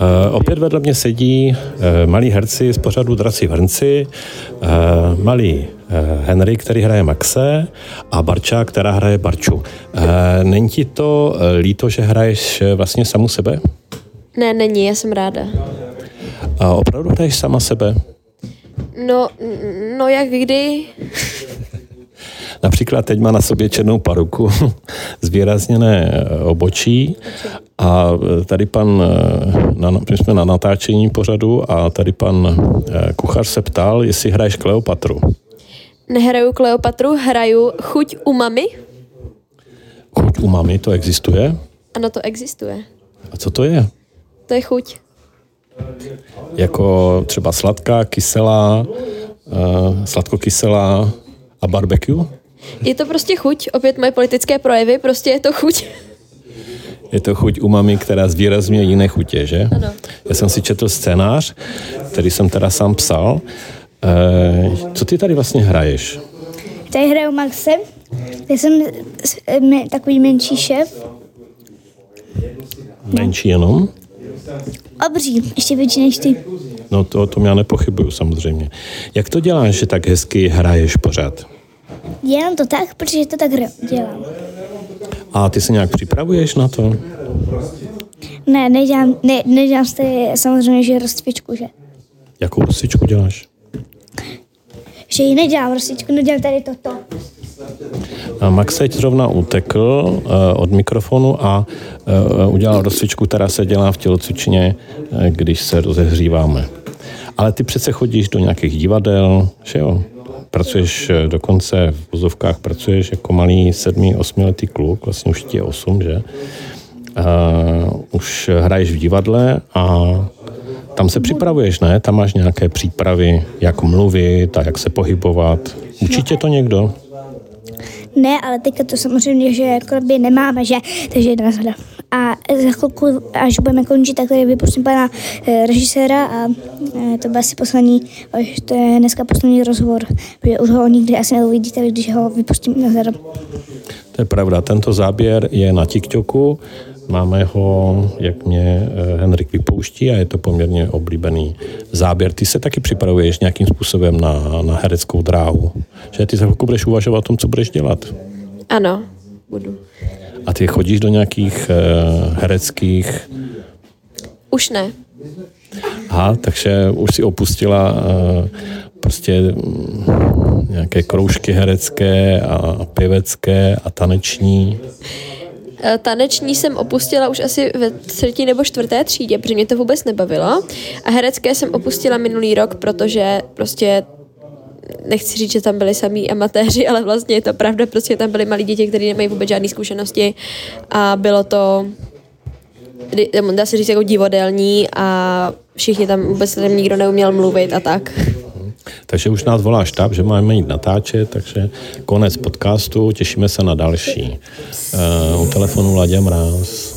Uh, opět vedle mě sedí uh, malí herci z pořadu Draci hrnci, uh, malý Henry, který hraje Maxe a Barča, která hraje Barču. Není ti to líto, že hraješ vlastně samu sebe? Ne, není, já jsem ráda. A opravdu hraješ sama sebe? No, no jak kdy? Například teď má na sobě černou paruku, zvýrazněné obočí a tady pan, na, my jsme na natáčení pořadu a tady pan kuchař se ptal, jestli hraješ Kleopatru. Nehraju Kleopatru, hraju chuť u mami. Chuť u mami, to existuje? Ano, to existuje. A co to je? To je chuť. Jako třeba sladká, kyselá, uh, sladkokyselá a barbecue? Je to prostě chuť, opět moje politické projevy, prostě je to chuť. Je to chuť umami, která zvýrazňuje jiné chutě, že? Ano. Já jsem si četl scénář, který jsem teda sám psal. E, co ty tady vlastně hraješ? Tady hraju Maxe. Já jsem takový menší šéf. Menší jenom? Obří, ještě větší než ty. No to o tom já nepochybuju samozřejmě. Jak to děláš, že tak hezky hraješ pořád? Dělám to tak, protože to tak dělám. A ty se nějak připravuješ na to? Ne, nedělám, ne, nedělám si samozřejmě, že rozcvičku, že? Jakou rozcvičku děláš? Že ji nedělám rozcvičku, nedělám tady toto. A Max teď zrovna utekl uh, od mikrofonu a uh, udělal rozcvičku, která se dělá v tělocvičně, uh, když se rozehříváme. Ale ty přece chodíš do nějakých divadel, že jo? Pracuješ eh, dokonce v vozovkách, pracuješ jako malý sedmi, osmiletý kluk, vlastně už ti je osm, že? Uh, už hraješ v divadle a tam se připravuješ, ne? Tam máš nějaké přípravy, jak mluvit a jak se pohybovat. Učí tě to někdo? Ne, ale teďka to samozřejmě, že jako by nemáme, že? Takže jedna zhoda. A za chvilku, až budeme končit, tak tady vypustím pana e, režiséra a e, to bude asi poslední, až to je dneska poslední rozhovor, protože už ho nikdy asi neuvidíte, když ho vypustím na zadu. To je pravda, tento záběr je na TikToku, Máme ho, jak mě eh, Henrik vypouští a je to poměrně oblíbený záběr. Ty se taky připravuješ nějakým způsobem na, na hereckou dráhu. Že ty za chvilku budeš uvažovat o tom, co budeš dělat. Ano, budu. A ty chodíš do nějakých uh, hereckých... Už ne. Aha, takže už si opustila uh, prostě um, nějaké kroužky herecké a pěvecké a taneční. Eh, taneční jsem opustila už asi ve třetí nebo čtvrté třídě, protože mě to vůbec nebavilo. A herecké jsem opustila minulý rok, protože prostě nechci říct, že tam byli samý amatéři, ale vlastně je to pravda, prostě tam byly malí děti, kteří nemají vůbec žádné zkušenosti a bylo to dá se říct jako divodelní a všichni tam vůbec tam nikdo neuměl mluvit a tak. Takže už nás volá štáb, že máme jít natáčet, takže konec podcastu, těšíme se na další. Uh, u telefonu Ladě Mráz.